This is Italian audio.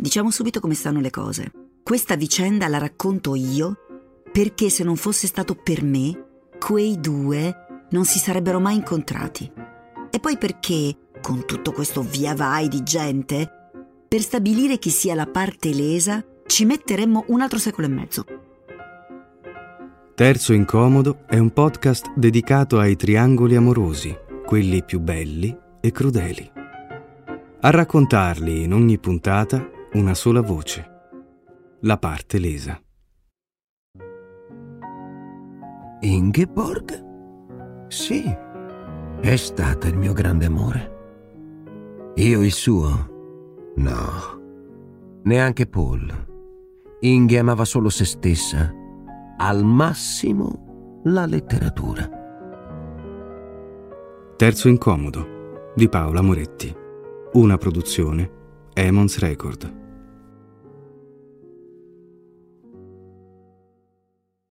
Diciamo subito come stanno le cose. Questa vicenda la racconto io perché se non fosse stato per me, quei due non si sarebbero mai incontrati. E poi perché, con tutto questo via vai di gente, per stabilire chi sia la parte lesa ci metteremmo un altro secolo e mezzo. Terzo Incomodo è un podcast dedicato ai triangoli amorosi, quelli più belli e crudeli. A raccontarli in ogni puntata una sola voce, la parte lesa. Ingeborg? Sì, è stata il mio grande amore. Io il suo? No, neanche Paul. Inge amava solo se stessa al massimo la letteratura. Terzo incomodo di Paola Moretti. Una produzione Emons Record.